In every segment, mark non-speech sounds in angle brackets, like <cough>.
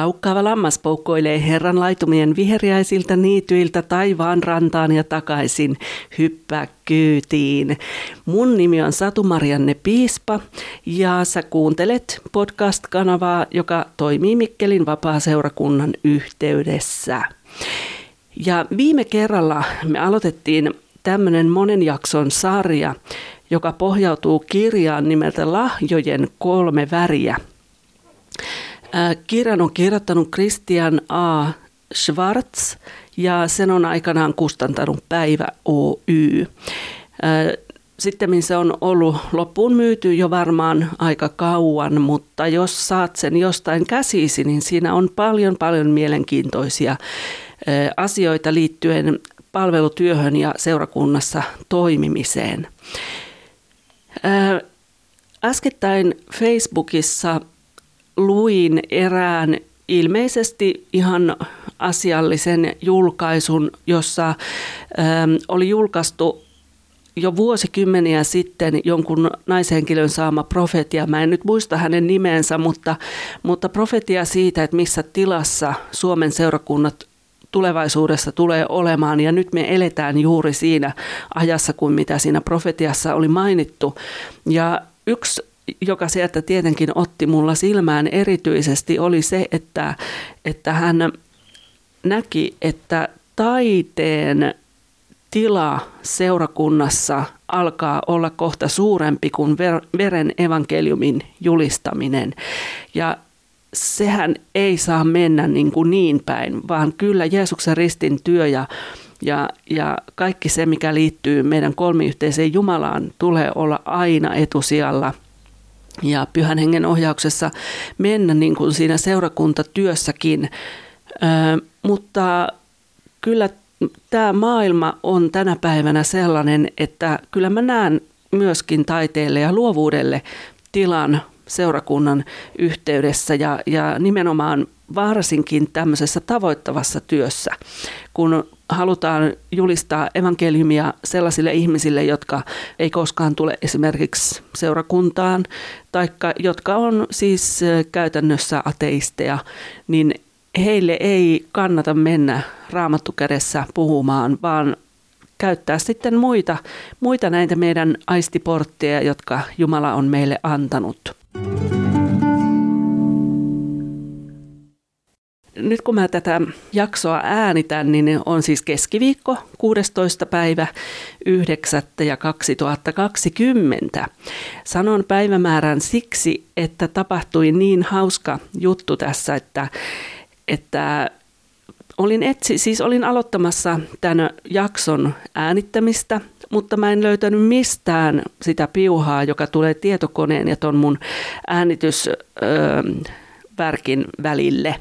Laukkaava lammas poukkoilee herran laitumien viheriäisiltä niityiltä taivaan rantaan ja takaisin. Hyppää kyytiin. Mun nimi on Satu Marianne Piispa ja sä kuuntelet podcast-kanavaa, joka toimii Mikkelin vapaa-seurakunnan yhteydessä. Ja viime kerralla me aloitettiin tämmöinen monen jakson sarja, joka pohjautuu kirjaan nimeltä Lahjojen kolme väriä – Kirjan on kirjoittanut Christian A. Schwartz ja sen on aikanaan kustantanut Päivä Oy. Sitten se on ollut loppuun myyty jo varmaan aika kauan, mutta jos saat sen jostain käsisi, niin siinä on paljon paljon mielenkiintoisia asioita liittyen palvelutyöhön ja seurakunnassa toimimiseen. Äskettäin Facebookissa luin erään ilmeisesti ihan asiallisen julkaisun, jossa ähm, oli julkaistu jo vuosikymmeniä sitten jonkun naishenkilön saama profetia. Mä en nyt muista hänen nimensä, mutta, mutta profetia siitä, että missä tilassa Suomen seurakunnat tulevaisuudessa tulee olemaan. Ja nyt me eletään juuri siinä ajassa kuin mitä siinä profetiassa oli mainittu. Ja yksi joka sieltä tietenkin otti mulla silmään erityisesti, oli se, että, että hän näki, että taiteen tila seurakunnassa alkaa olla kohta suurempi kuin veren evankeliumin julistaminen. Ja sehän ei saa mennä niin, kuin niin päin, vaan kyllä Jeesuksen ristin työ ja, ja, ja kaikki se, mikä liittyy meidän kolmiyhteiseen Jumalaan, tulee olla aina etusijalla – ja pyhän hengen ohjauksessa mennä niin kuin siinä seurakuntatyössäkin. Ö, mutta kyllä tämä maailma on tänä päivänä sellainen, että kyllä mä näen myöskin taiteelle ja luovuudelle tilan seurakunnan yhteydessä ja, ja nimenomaan varsinkin tämmöisessä tavoittavassa työssä, kun halutaan julistaa evankeliumia sellaisille ihmisille, jotka ei koskaan tule esimerkiksi seurakuntaan, tai jotka on siis käytännössä ateisteja, niin heille ei kannata mennä raamattukädessä puhumaan, vaan käyttää sitten muita, muita näitä meidän aistiportteja, jotka Jumala on meille antanut. Nyt kun mä tätä jaksoa äänitän, niin on siis keskiviikko 16. päivä 9. ja 2020. Sanon päivämäärän siksi, että tapahtui niin hauska juttu tässä, että, että olin, etsi, siis olin aloittamassa tämän jakson äänittämistä, mutta mä en löytänyt mistään sitä piuhaa, joka tulee tietokoneen ja ton mun äänitys... Öö, värkin välille.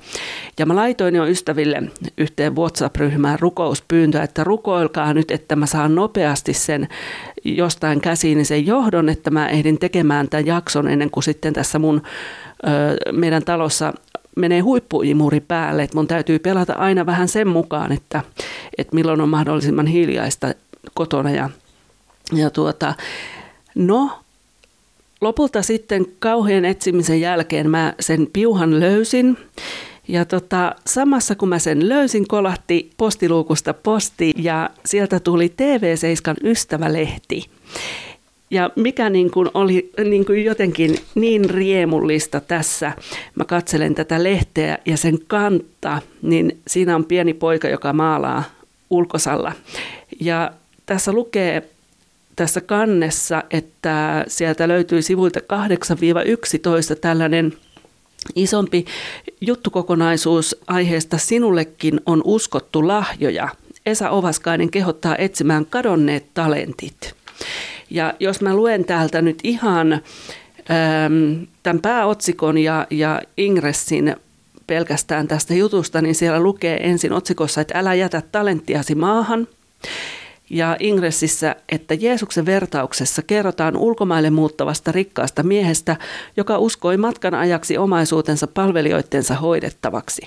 Ja mä laitoin jo ystäville yhteen WhatsApp-ryhmään rukouspyyntöä, että rukoilkaa nyt, että mä saan nopeasti sen jostain käsiin sen johdon, että mä ehdin tekemään tämän jakson ennen kuin sitten tässä mun meidän talossa menee huippuimuri päälle, että mun täytyy pelata aina vähän sen mukaan, että, että milloin on mahdollisimman hiljaista kotona ja, ja tuota, no lopulta sitten kauhean etsimisen jälkeen mä sen piuhan löysin. Ja tota, samassa kun mä sen löysin, kolahti postiluukusta posti ja sieltä tuli TV7 ystävälehti. Ja mikä niin kuin oli niin kuin jotenkin niin riemullista tässä, mä katselen tätä lehteä ja sen kantta, niin siinä on pieni poika, joka maalaa ulkosalla. Ja tässä lukee tässä kannessa, että sieltä löytyy sivuilta 8-11 tällainen isompi juttukokonaisuus aiheesta Sinullekin on uskottu lahjoja. Esa Ovaskainen kehottaa etsimään kadonneet talentit. Ja jos mä luen täältä nyt ihan äm, tämän pääotsikon ja, ja ingressin pelkästään tästä jutusta, niin siellä lukee ensin otsikossa, että älä jätä talenttiasi maahan – ja ingressissä, että Jeesuksen vertauksessa kerrotaan ulkomaille muuttavasta rikkaasta miehestä, joka uskoi matkan ajaksi omaisuutensa palvelijoittensa hoidettavaksi.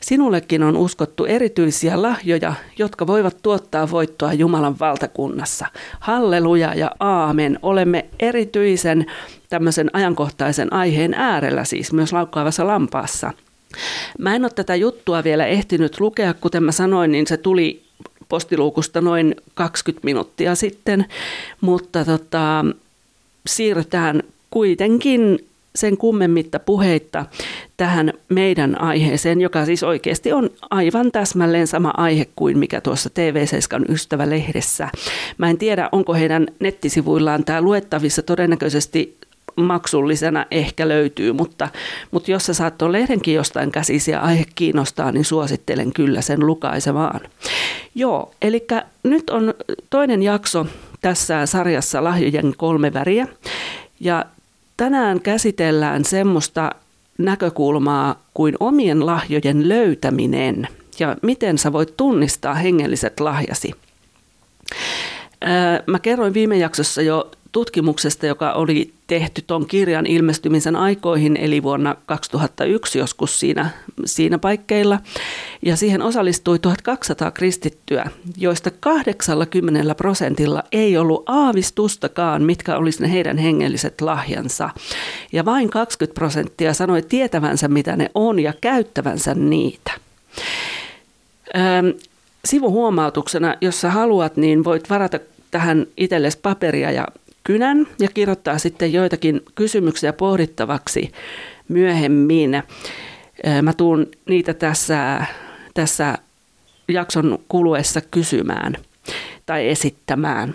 Sinullekin on uskottu erityisiä lahjoja, jotka voivat tuottaa voittoa Jumalan valtakunnassa. Halleluja ja aamen. Olemme erityisen tämmöisen ajankohtaisen aiheen äärellä, siis myös laukkaavassa lampaassa. Mä en ole tätä juttua vielä ehtinyt lukea, kuten mä sanoin, niin se tuli postiluukusta noin 20 minuuttia sitten, mutta tota, siirrytään kuitenkin sen kummemmitta puheitta tähän meidän aiheeseen, joka siis oikeasti on aivan täsmälleen sama aihe kuin mikä tuossa TV7 ystävälehdessä. Mä en tiedä, onko heidän nettisivuillaan tämä luettavissa todennäköisesti maksullisena ehkä löytyy, mutta, mutta jos sä saat tuon lehdenkin jostain käsisi ja aihe kiinnostaa, niin suosittelen kyllä sen lukaisemaan. Joo, eli nyt on toinen jakso tässä sarjassa Lahjojen kolme väriä. Ja tänään käsitellään semmoista näkökulmaa kuin omien lahjojen löytäminen ja miten sä voit tunnistaa hengelliset lahjasi. Mä kerroin viime jaksossa jo tutkimuksesta, joka oli tehty tuon kirjan ilmestymisen aikoihin, eli vuonna 2001 joskus siinä, siinä paikkeilla. Ja siihen osallistui 1200 kristittyä, joista 80 prosentilla ei ollut aavistustakaan, mitkä olisi ne heidän hengelliset lahjansa. Ja vain 20 prosenttia sanoi tietävänsä, mitä ne on ja käyttävänsä niitä. sivuhuomautuksena, jos sä haluat, niin voit varata tähän itsellesi paperia ja kynän ja kirjoittaa sitten joitakin kysymyksiä pohdittavaksi myöhemmin. Mä tuun niitä tässä, tässä jakson kuluessa kysymään tai esittämään.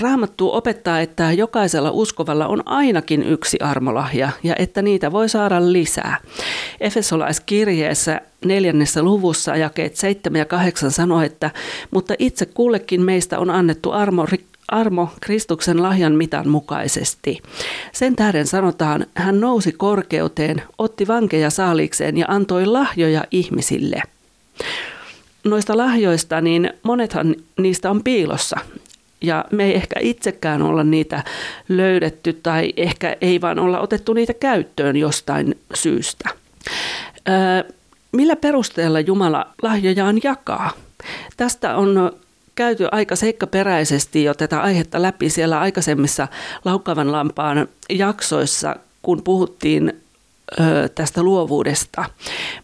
Raamattu opettaa, että jokaisella uskovalla on ainakin yksi armolahja ja että niitä voi saada lisää. Efesolaiskirjeessä neljännessä luvussa jakeet 7 ja 8 sanoo, että mutta itse kullekin meistä on annettu armo, armo Kristuksen lahjan mitan mukaisesti. Sen tähden sanotaan, hän nousi korkeuteen, otti vankeja saalikseen ja antoi lahjoja ihmisille noista lahjoista, niin monethan niistä on piilossa ja me ei ehkä itsekään olla niitä löydetty tai ehkä ei vaan olla otettu niitä käyttöön jostain syystä. millä perusteella Jumala lahjojaan jakaa? Tästä on käyty aika seikkaperäisesti jo tätä aihetta läpi siellä aikaisemmissa Laukkaavan lampaan jaksoissa, kun puhuttiin tästä luovuudesta.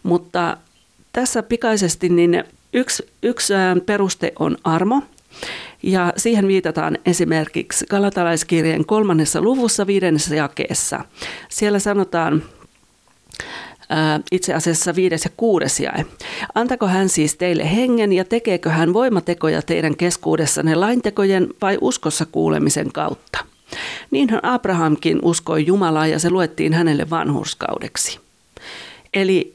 Mutta tässä pikaisesti niin yksi, yksi peruste on armo. Ja siihen viitataan esimerkiksi Galatalaiskirjeen kolmannessa luvussa viidennessä jakeessa. Siellä sanotaan itse asiassa viides ja kuudes jae. Antako hän siis teille hengen ja tekeekö hän voimatekoja teidän keskuudessanne laintekojen vai uskossa kuulemisen kautta? Niinhän Abrahamkin uskoi Jumalaa ja se luettiin hänelle vanhurskaudeksi. Eli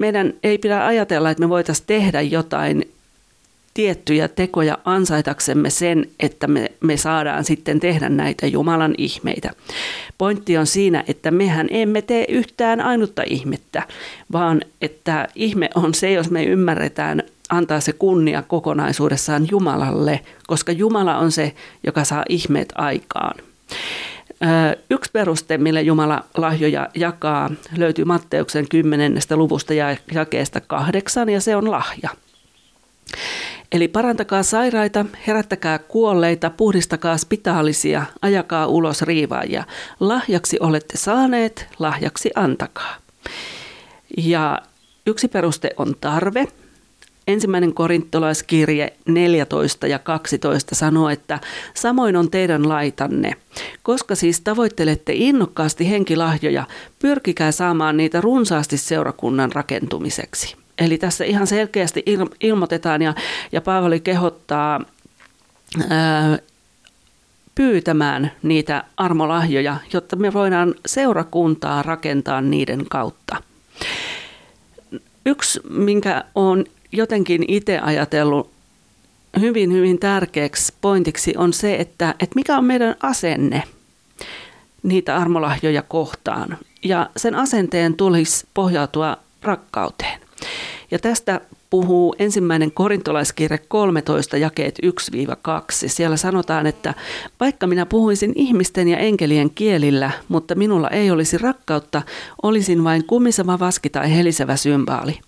meidän ei pidä ajatella, että me voitaisiin tehdä jotain tiettyjä tekoja ansaitaksemme sen, että me, me saadaan sitten tehdä näitä Jumalan ihmeitä. Pointti on siinä, että mehän emme tee yhtään ainutta ihmettä, vaan että ihme on se, jos me ymmärretään antaa se kunnia kokonaisuudessaan Jumalalle, koska Jumala on se, joka saa ihmeet aikaan. Yksi peruste, millä Jumala lahjoja jakaa, löytyy Matteuksen 10. luvusta ja jakeesta kahdeksan, ja se on lahja. Eli parantakaa sairaita, herättäkää kuolleita, puhdistakaa spitaalisia, ajakaa ulos riivaajia. Lahjaksi olette saaneet, lahjaksi antakaa. Ja yksi peruste on tarve. Ensimmäinen korintolaiskirje 14 ja 12 sanoo, että samoin on teidän laitanne. Koska siis tavoittelette innokkaasti henkilahjoja, pyrkikää saamaan niitä runsaasti seurakunnan rakentumiseksi. Eli tässä ihan selkeästi ilmoitetaan ja, ja Paavali kehottaa ää, pyytämään niitä armolahjoja, jotta me voidaan seurakuntaa rakentaa niiden kautta. Yksi, minkä olen jotenkin itse ajatellut hyvin, hyvin tärkeäksi pointiksi, on se, että, että mikä on meidän asenne niitä armolahjoja kohtaan. Ja sen asenteen tulisi pohjautua rakkauteen. Ja tästä puhuu ensimmäinen korintolaiskirje 13 jakeet 1-2. Siellä sanotaan, että vaikka minä puhuisin ihmisten ja enkelien kielillä, mutta minulla ei olisi rakkautta, olisin vain kumiseva vaski tai helisevä symbaali.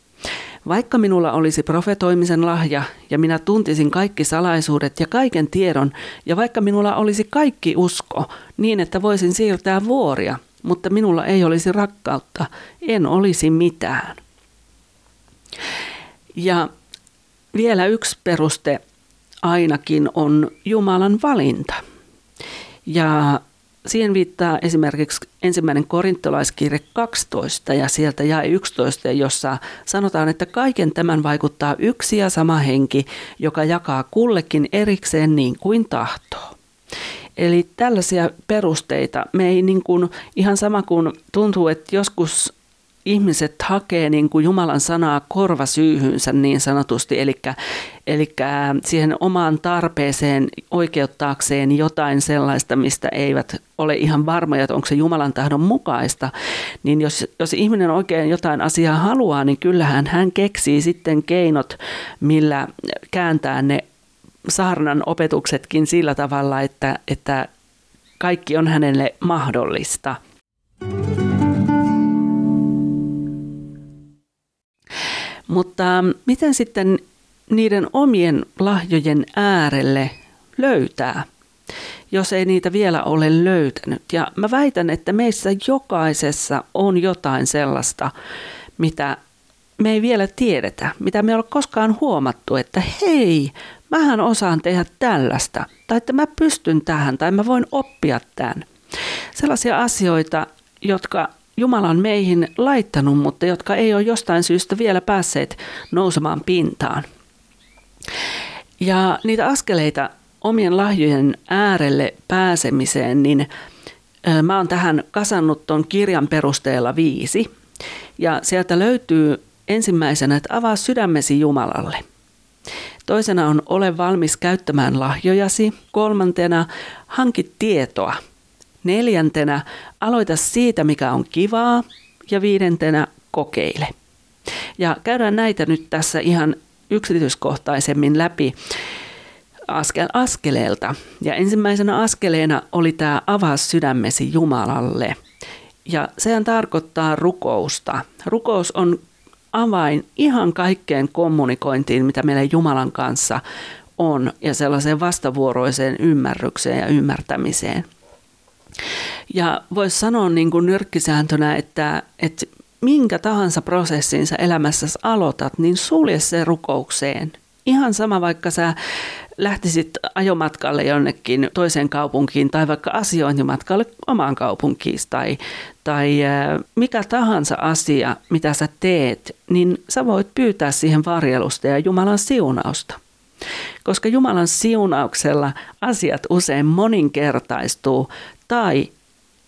Vaikka minulla olisi profetoimisen lahja ja minä tuntisin kaikki salaisuudet ja kaiken tiedon, ja vaikka minulla olisi kaikki usko niin, että voisin siirtää vuoria, mutta minulla ei olisi rakkautta, en olisi mitään. Ja vielä yksi peruste ainakin on Jumalan valinta. Ja siihen viittaa esimerkiksi ensimmäinen korintolaiskirje 12 ja sieltä jäi 11, jossa sanotaan, että kaiken tämän vaikuttaa yksi ja sama henki, joka jakaa kullekin erikseen niin kuin tahtoo. Eli tällaisia perusteita me ei niin kuin, ihan sama kuin tuntuu, että joskus ihmiset hakee niin kuin Jumalan sanaa korvasyyhynsä niin sanotusti, eli, eli siihen omaan tarpeeseen oikeuttaakseen jotain sellaista, mistä eivät ole ihan varmoja, että onko se Jumalan tahdon mukaista, niin jos, jos ihminen oikein jotain asiaa haluaa, niin kyllähän hän keksii sitten keinot, millä kääntää ne saarnan opetuksetkin sillä tavalla, että, että kaikki on hänelle mahdollista. Mutta miten sitten niiden omien lahjojen äärelle löytää, jos ei niitä vielä ole löytänyt? Ja mä väitän, että meissä jokaisessa on jotain sellaista, mitä me ei vielä tiedetä, mitä me ei ole koskaan huomattu, että hei, mähän osaan tehdä tällaista, tai että mä pystyn tähän, tai mä voin oppia tämän. Sellaisia asioita, jotka Jumala on meihin laittanut, mutta jotka ei ole jostain syystä vielä päässeet nousemaan pintaan. Ja niitä askeleita omien lahjojen äärelle pääsemiseen, niin mä oon tähän kasannut tuon kirjan perusteella viisi. Ja sieltä löytyy ensimmäisenä, että avaa sydämesi Jumalalle. Toisena on ole valmis käyttämään lahjojasi. Kolmantena hanki tietoa – Neljäntenä aloita siitä, mikä on kivaa. Ja viidentenä kokeile. Ja käydään näitä nyt tässä ihan yksityiskohtaisemmin läpi askel askeleelta. Ja ensimmäisenä askeleena oli tämä avaa sydämesi Jumalalle. Ja sehän tarkoittaa rukousta. Rukous on avain ihan kaikkeen kommunikointiin, mitä meillä Jumalan kanssa on, ja sellaiseen vastavuoroiseen ymmärrykseen ja ymmärtämiseen – ja voisi sanoa niin kuin nyrkkisääntönä, että, että minkä tahansa prosessin sä elämässäsi aloitat, niin sulje se rukoukseen. Ihan sama, vaikka sä lähtisit ajomatkalle jonnekin toiseen kaupunkiin tai vaikka asiointimatkalle omaan kaupunkiin tai, tai mikä tahansa asia, mitä sä teet, niin sä voit pyytää siihen varjelusta ja Jumalan siunausta. Koska Jumalan siunauksella asiat usein moninkertaistuu tai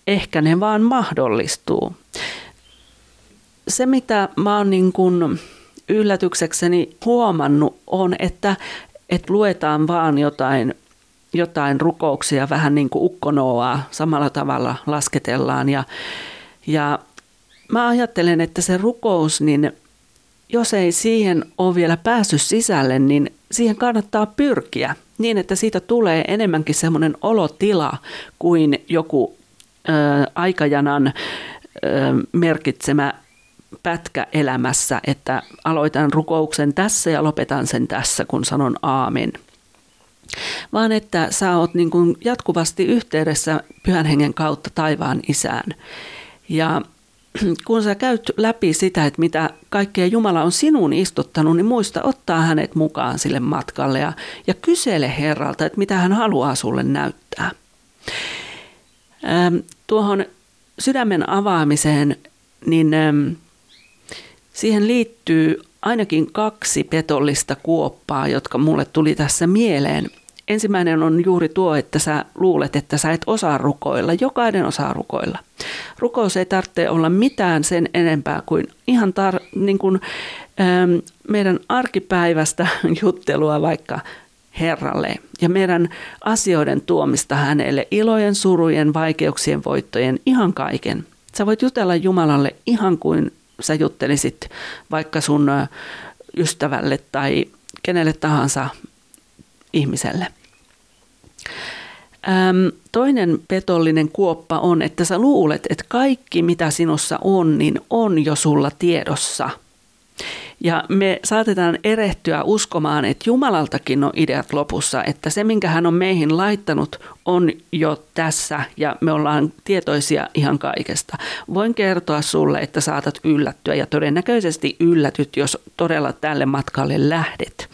ehkä ne vaan mahdollistuu. Se, mitä mä oon niin kuin yllätyksekseni huomannut, on, että, että luetaan vaan jotain, jotain rukouksia, vähän niin kuin ukkonoaa, samalla tavalla lasketellaan. Ja, ja mä ajattelen, että se rukous, niin jos ei siihen ole vielä päässyt sisälle, niin siihen kannattaa pyrkiä niin, että siitä tulee enemmänkin semmoinen olotila kuin joku ö, aikajanan ö, merkitsemä pätkä elämässä, että aloitan rukouksen tässä ja lopetan sen tässä, kun sanon aamen. Vaan että sä oot niin kuin jatkuvasti yhteydessä pyhän hengen kautta taivaan isään. Ja <clears throat> kun sä käyt läpi sitä, että mitä kaikkea Jumala on sinun istuttanut, niin muista ottaa hänet mukaan sille matkalle ja, ja kysele Herralta, että mitä hän haluaa sulle näyttää. Tuohon sydämen avaamiseen, niin siihen liittyy ainakin kaksi petollista kuoppaa, jotka mulle tuli tässä mieleen – Ensimmäinen on juuri tuo, että sä luulet, että sä et osaa rukoilla. Jokainen osaa rukoilla. Rukous ei tarvitse olla mitään sen enempää kuin ihan tar- niin kuin, ähm, meidän arkipäivästä <laughs> juttelua vaikka Herralle ja meidän asioiden tuomista hänelle, ilojen, surujen, vaikeuksien, voittojen, ihan kaiken. Sä voit jutella Jumalalle ihan kuin sä juttelisit vaikka sun ystävälle tai kenelle tahansa ihmiselle. Toinen petollinen kuoppa on, että sä luulet, että kaikki mitä sinussa on, niin on jo sulla tiedossa. Ja me saatetaan erehtyä uskomaan, että Jumalaltakin on ideat lopussa, että se, minkä hän on meihin laittanut, on jo tässä ja me ollaan tietoisia ihan kaikesta. Voin kertoa sulle, että saatat yllättyä ja todennäköisesti yllätyt, jos todella tälle matkalle lähdet.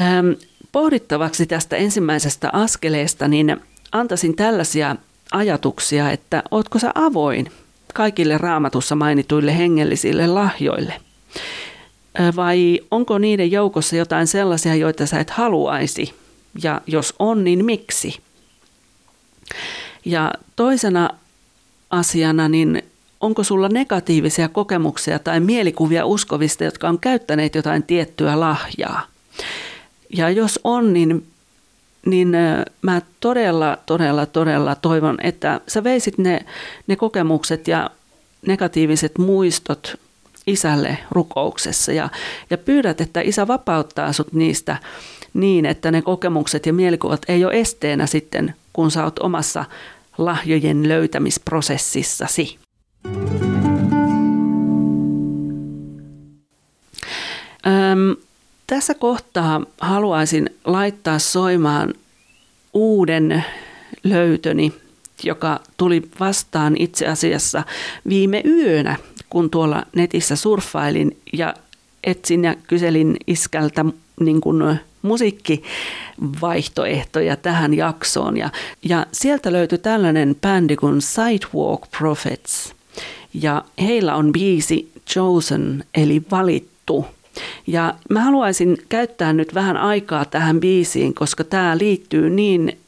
Ähm, pohdittavaksi tästä ensimmäisestä askeleesta, niin antaisin tällaisia ajatuksia, että ootko sä avoin kaikille raamatussa mainituille hengellisille lahjoille? Vai onko niiden joukossa jotain sellaisia, joita sä et haluaisi? Ja jos on, niin miksi? Ja toisena asiana, niin onko sulla negatiivisia kokemuksia tai mielikuvia uskovista, jotka on käyttäneet jotain tiettyä lahjaa? Ja jos on, niin niin mä todella, todella, todella toivon, että sä veisit ne, ne kokemukset ja negatiiviset muistot isälle rukouksessa ja, ja pyydät, että isä vapauttaa sut niistä niin, että ne kokemukset ja mielikuvat ei ole esteenä sitten, kun sä oot omassa lahjojen löytämisprosessissasi. Öm, tässä kohtaa haluaisin laittaa soimaan uuden löytöni, joka tuli vastaan itse asiassa viime yönä, kun tuolla netissä surffailin ja etsin ja kyselin iskältä niin kuin musiikkivaihtoehtoja tähän jaksoon. Ja, ja sieltä löytyi tällainen bändi kuin Sidewalk Prophets. Ja heillä on biisi Chosen, eli valittu. Ja mä haluaisin käyttää nyt vähän aikaa tähän biisiin, koska tämä liittyy niin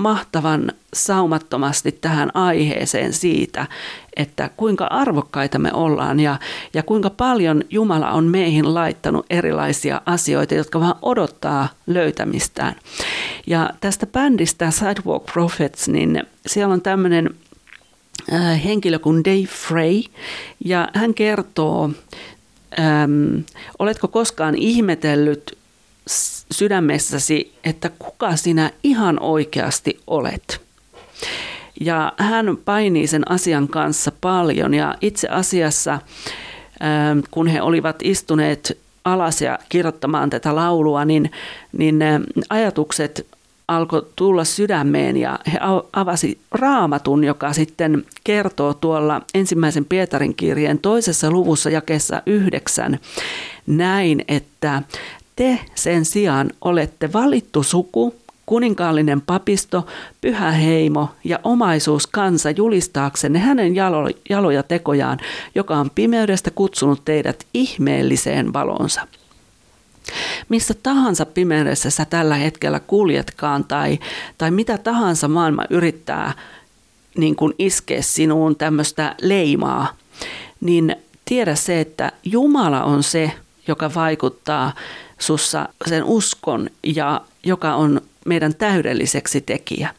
mahtavan saumattomasti tähän aiheeseen siitä, että kuinka arvokkaita me ollaan ja, ja kuinka paljon Jumala on meihin laittanut erilaisia asioita, jotka vaan odottaa löytämistään. Ja tästä bändistä Sidewalk Prophets, niin siellä on tämmöinen äh, henkilö kuin Dave Frey, ja hän kertoo Öm, oletko koskaan ihmetellyt sydämessäsi, että kuka sinä ihan oikeasti olet? Ja hän painii sen asian kanssa paljon ja itse asiassa, kun he olivat istuneet alas ja kirjoittamaan tätä laulua, niin, niin ajatukset alkoi tulla sydämeen ja he avasi raamatun, joka sitten kertoo tuolla ensimmäisen Pietarin kirjeen toisessa luvussa jakessa yhdeksän. Näin, että te sen sijaan olette valittu suku, kuninkaallinen papisto, pyhä heimo ja omaisuus kansa julistaaksenne hänen jalo, jaloja tekojaan, joka on pimeydestä kutsunut teidät ihmeelliseen valonsa missä tahansa pimeydessä sä tällä hetkellä kuljetkaan tai, tai mitä tahansa maailma yrittää niin kuin iskeä sinuun tämmöistä leimaa, niin tiedä se, että Jumala on se, joka vaikuttaa sussa sen uskon ja joka on meidän täydelliseksi tekijä.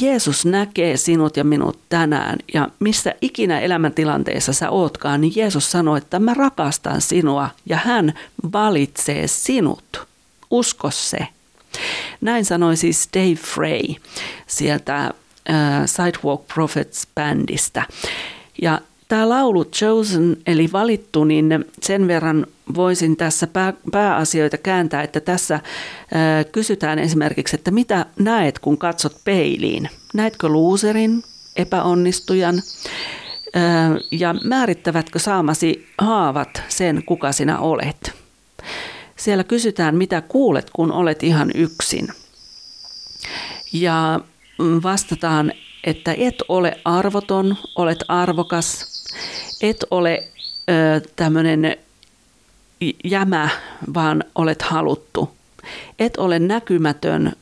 Jeesus näkee sinut ja minut tänään ja missä ikinä elämäntilanteessa sä ootkaan, niin Jeesus sanoo, että mä rakastan sinua ja hän valitsee sinut. Usko se. Näin sanoi siis Dave Frey sieltä äh, Sidewalk Prophets-bändistä. Ja Tämä laulu Chosen eli valittu, niin sen verran voisin tässä pää, pääasioita kääntää, että tässä ää, kysytään esimerkiksi, että mitä näet, kun katsot peiliin? Näetkö luuserin, epäonnistujan? Ää, ja määrittävätkö saamasi haavat sen, kuka sinä olet? Siellä kysytään, mitä kuulet, kun olet ihan yksin. Ja vastataan, että et ole arvoton, olet arvokas, et ole tämmöinen jämä, vaan olet haluttu. Et ole näkymätön,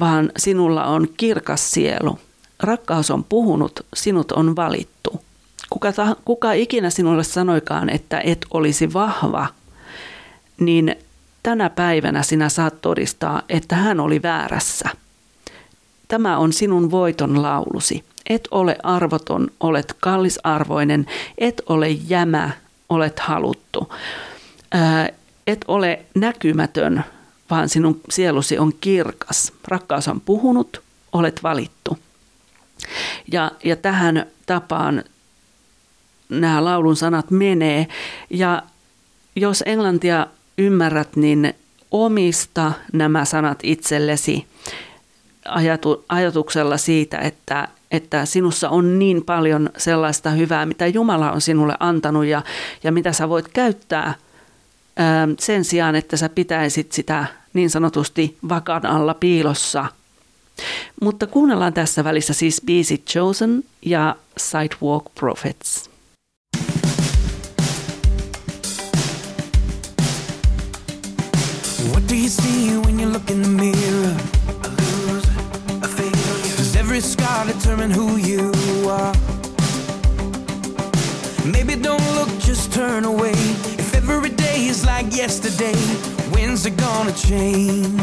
vaan sinulla on kirkas sielu. Rakkaus on puhunut, sinut on valittu. Kuka, ta, kuka ikinä sinulle sanoikaan, että et olisi vahva, niin tänä päivänä sinä saat todistaa, että hän oli väärässä. Tämä on sinun voiton laulusi. Et ole arvoton, olet kallisarvoinen, et ole jämä, olet haluttu. Et ole näkymätön, vaan sinun sielusi on kirkas. Rakkaus on puhunut, olet valittu. Ja, ja tähän tapaan nämä laulun sanat menee. Ja jos englantia ymmärrät, niin omista nämä sanat itsellesi ajatu, ajatuksella siitä, että, että sinussa on niin paljon sellaista hyvää, mitä Jumala on sinulle antanut ja, ja mitä sä voit käyttää ää, sen sijaan, että sä pitäisit sitä niin sanotusti vakan alla piilossa. Mutta kuunnellaan tässä välissä siis biisit Chosen ja Sidewalk Prophets. What do you see when you look in the mirror? A loser, a failure. Does every scar determine who you are? Maybe don't look, just turn away. Every day is like yesterday, when's it gonna change?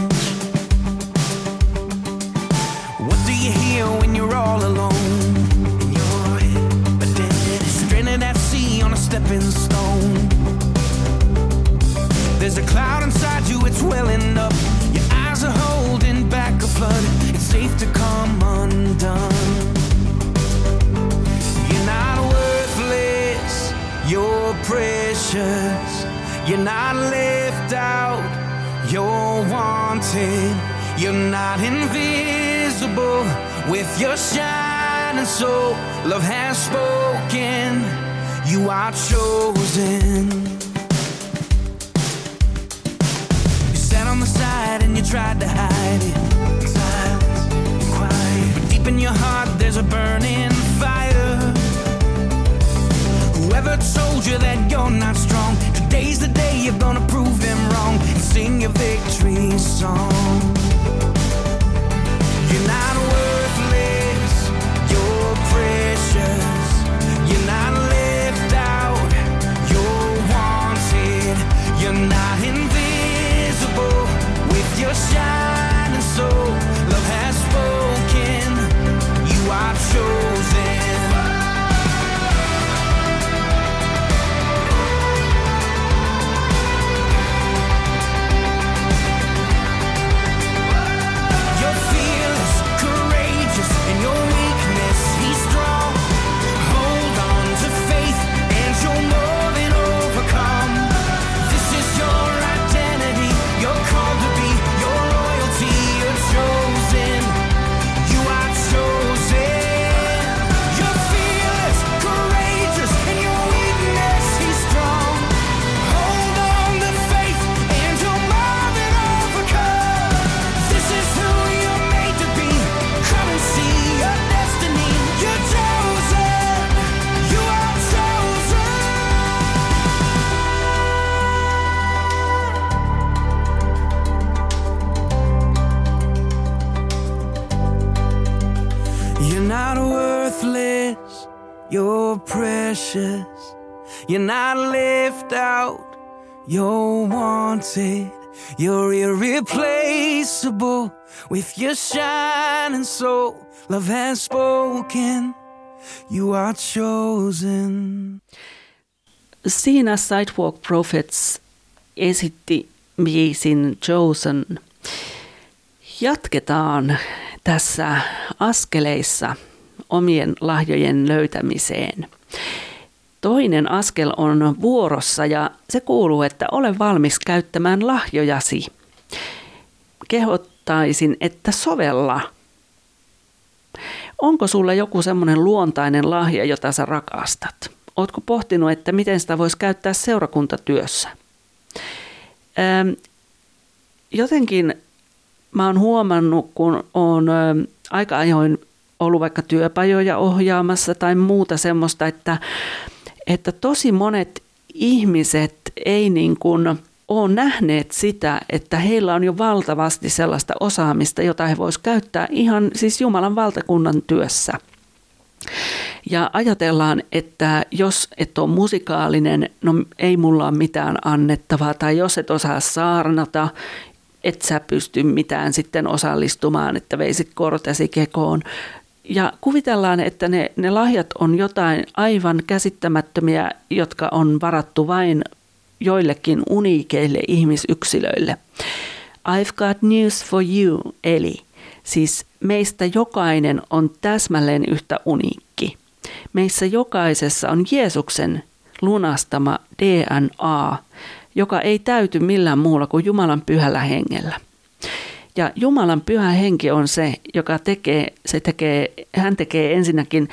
What do you hear when you're all alone? You're stranded at sea on a stepping stone. There's a cloud inside you, it's welling up. Your eyes are holding back a flood. It's safe to come undone. You're not worthless, you're precious. You're not left out, you're wanted. You're not invisible with your shining soul. Love has spoken, you are chosen. You sat on the side and you tried to hide it. Silence quiet. But deep in your heart, there's a burning fire. Whoever told you that you're not strong, today's the day you're gonna prove them wrong and sing your victory song. You're not worthless, you're precious. You're not left out, you're wanted. You're not invisible with your shining soul. Love has spoken, you are chosen. You're wanted. You're irreplaceable with your shining soul. Love has spoken. You are chosen. Siinä Sidewalk Prophets esitti biisin Chosen. Jatketaan tässä askeleissa omien lahjojen löytämiseen. Toinen askel on vuorossa ja se kuuluu, että ole valmis käyttämään lahjojasi. Kehottaisin, että sovella. Onko sulla joku semmoinen luontainen lahja, jota sä rakastat? Ootko pohtinut, että miten sitä voisi käyttää seurakuntatyössä? Ähm, jotenkin mä oon huomannut, kun on aika ajoin ollut vaikka työpajoja ohjaamassa tai muuta semmoista, että, että tosi monet ihmiset ei niin kuin ole nähneet sitä, että heillä on jo valtavasti sellaista osaamista, jota he voisivat käyttää ihan siis Jumalan valtakunnan työssä. Ja ajatellaan, että jos et ole musikaalinen, no ei mulla ole mitään annettavaa, tai jos et osaa saarnata, et sä pysty mitään sitten osallistumaan, että veisit kortesi kekoon. Ja kuvitellaan, että ne, ne lahjat on jotain aivan käsittämättömiä, jotka on varattu vain joillekin uniikeille ihmisyksilöille. I've got news for you, eli siis meistä jokainen on täsmälleen yhtä uniikki. Meissä jokaisessa on Jeesuksen lunastama DNA, joka ei täyty millään muulla kuin Jumalan pyhällä hengellä. Ja Jumalan pyhä henki on se, joka tekee, se tekee, hän tekee ensinnäkin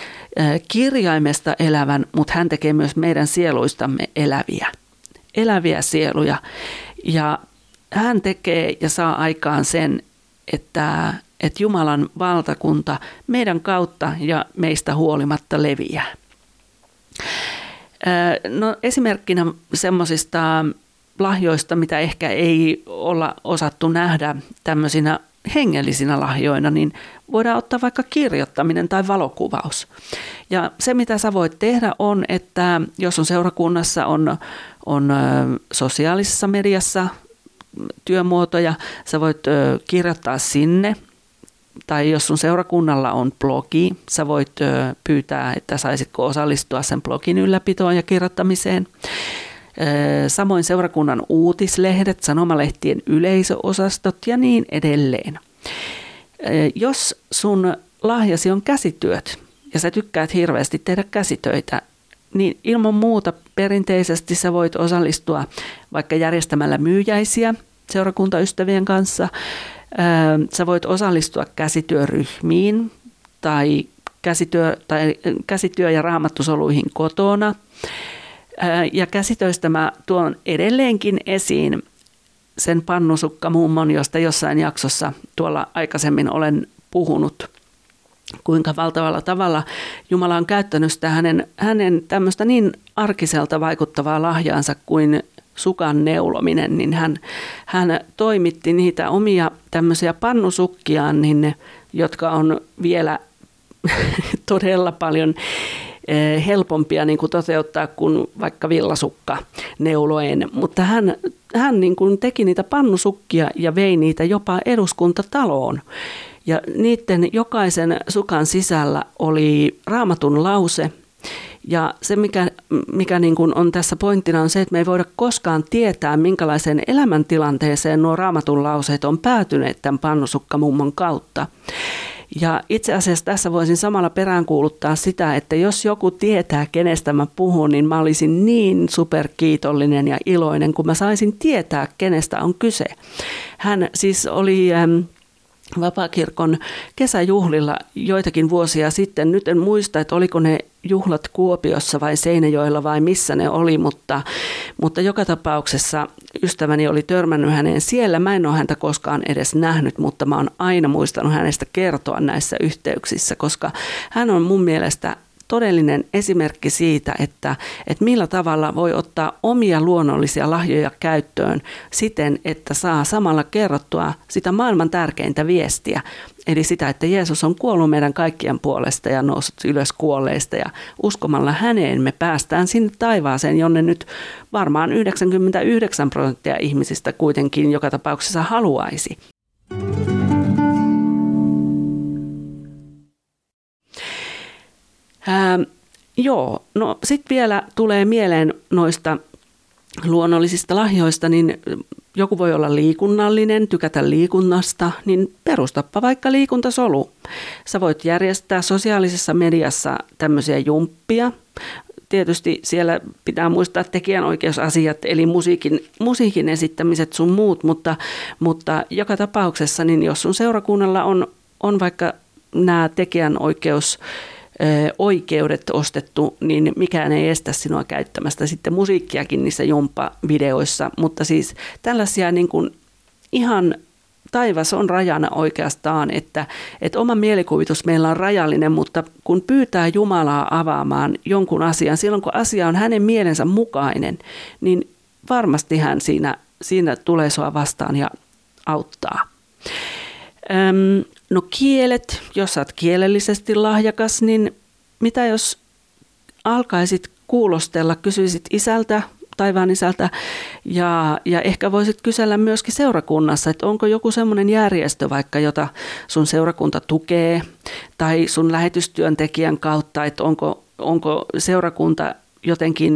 kirjaimesta elävän, mutta hän tekee myös meidän sieluistamme eläviä. Eläviä sieluja. Ja hän tekee ja saa aikaan sen, että, että Jumalan valtakunta meidän kautta ja meistä huolimatta leviää. No esimerkkinä semmoisista lahjoista, mitä ehkä ei olla osattu nähdä tämmöisinä hengellisinä lahjoina, niin voidaan ottaa vaikka kirjoittaminen tai valokuvaus. Ja se, mitä sä voit tehdä on, että jos on seurakunnassa on, on sosiaalisessa mediassa työmuotoja, sä voit kirjoittaa sinne, tai jos sun seurakunnalla on blogi, sä voit pyytää, että saisitko osallistua sen blogin ylläpitoon ja kirjoittamiseen. Samoin seurakunnan uutislehdet, sanomalehtien yleisöosastot ja niin edelleen. Jos sun lahjasi on käsityöt ja sä tykkäät hirveästi tehdä käsitöitä, niin ilman muuta perinteisesti sä voit osallistua vaikka järjestämällä myyjäisiä seurakuntaystävien kanssa. Sä voit osallistua käsityöryhmiin tai käsityö, tai käsityö- ja raamattusoluihin kotona. Ja käsitöistä mä tuon edelleenkin esiin sen pannusukkamummon, josta jossain jaksossa tuolla aikaisemmin olen puhunut. Kuinka valtavalla tavalla Jumala on käyttänyt sitä hänen, hänen tämmöistä niin arkiselta vaikuttavaa lahjaansa kuin sukan neulominen, niin hän, hän toimitti niitä omia tämmöisiä pannusukkiaan, niin, jotka on vielä <laughs> todella paljon helpompia niin kuin toteuttaa kuin vaikka villasukka neuloen, mutta hän, hän niin kuin teki niitä pannusukkia ja vei niitä jopa eduskuntataloon. Ja niiden jokaisen sukan sisällä oli raamatun lause, ja se, mikä, mikä niin kuin on tässä pointtina, on se, että me ei voida koskaan tietää, minkälaiseen elämäntilanteeseen nuo raamatun lauseet on päätyneet tämän pannusukkamummon kautta. Ja itse asiassa tässä voisin samalla peräänkuuluttaa sitä, että jos joku tietää, kenestä mä puhun, niin mä olisin niin superkiitollinen ja iloinen, kun mä saisin tietää, kenestä on kyse. Hän siis oli Vapaakirkon kesäjuhlilla joitakin vuosia sitten. Nyt en muista, että oliko ne juhlat Kuopiossa vai Seinäjoella vai missä ne oli, mutta, mutta joka tapauksessa ystäväni oli törmännyt häneen siellä. Mä en ole häntä koskaan edes nähnyt, mutta mä oon aina muistanut hänestä kertoa näissä yhteyksissä, koska hän on mun mielestä todellinen esimerkki siitä, että, että millä tavalla voi ottaa omia luonnollisia lahjoja käyttöön siten, että saa samalla kerrottua sitä maailman tärkeintä viestiä, eli sitä, että Jeesus on kuollut meidän kaikkien puolesta ja noussut ylös kuolleista ja uskomalla häneen me päästään sinne taivaaseen, jonne nyt varmaan 99 prosenttia ihmisistä kuitenkin joka tapauksessa haluaisi. Ää, joo, no sitten vielä tulee mieleen noista luonnollisista lahjoista, niin joku voi olla liikunnallinen, tykätä liikunnasta, niin perustappa vaikka liikuntasolu. Sä voit järjestää sosiaalisessa mediassa tämmöisiä jumppia. Tietysti siellä pitää muistaa tekijänoikeusasiat, eli musiikin, musiikin esittämiset sun muut, mutta, mutta joka tapauksessa, niin jos sun seurakunnalla on, on vaikka nämä tekijänoikeus oikeudet ostettu, niin mikään ei estä sinua käyttämästä sitten musiikkiakin niissä jumppavideoissa. Mutta siis tällaisia niin kuin ihan taivas on rajana oikeastaan, että, että oma mielikuvitus meillä on rajallinen, mutta kun pyytää Jumalaa avaamaan jonkun asian, silloin kun asia on hänen mielensä mukainen, niin varmasti hän siinä, siinä tulee sua vastaan ja auttaa. No kielet, jos olet kielellisesti lahjakas, niin mitä jos alkaisit kuulostella, kysyisit isältä, taivaan isältä, ja, ja ehkä voisit kysellä myöskin seurakunnassa, että onko joku semmoinen järjestö vaikka, jota sun seurakunta tukee, tai sun lähetystyöntekijän kautta, että onko, onko seurakunta jotenkin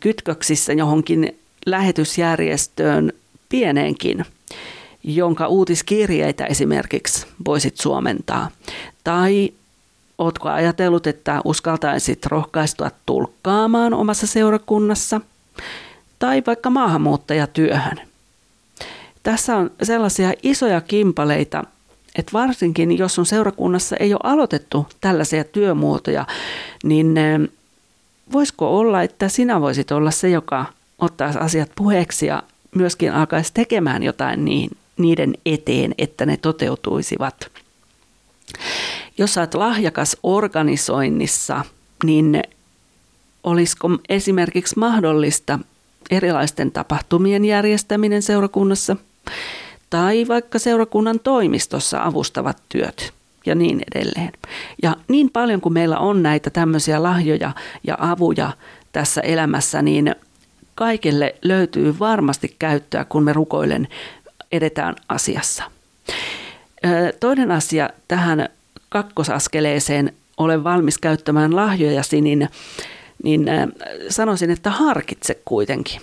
kytköksissä johonkin lähetysjärjestöön pieneenkin – uutiskirjeitä esimerkiksi voisit suomentaa. Tai Ootko ajatellut, että uskaltaisit rohkaistua tulkkaamaan omassa seurakunnassa? Tai vaikka maahanmuuttajatyöhön? Tässä on sellaisia isoja kimpaleita, että varsinkin jos on seurakunnassa ei ole aloitettu tällaisia työmuotoja, niin eh, voisiko olla, että sinä voisit olla se, joka ottaisi asiat puheeksi ja myöskin alkaisi tekemään jotain niin, niiden eteen, että ne toteutuisivat. Jos olet lahjakas organisoinnissa, niin olisiko esimerkiksi mahdollista erilaisten tapahtumien järjestäminen seurakunnassa tai vaikka seurakunnan toimistossa avustavat työt ja niin edelleen. Ja niin paljon kuin meillä on näitä tämmöisiä lahjoja ja avuja tässä elämässä, niin kaikille löytyy varmasti käyttöä, kun me rukoilen edetään asiassa. Toinen asia tähän kakkosaskeleeseen olen valmis käyttämään lahjojasi, niin, niin sanoisin, että harkitse kuitenkin.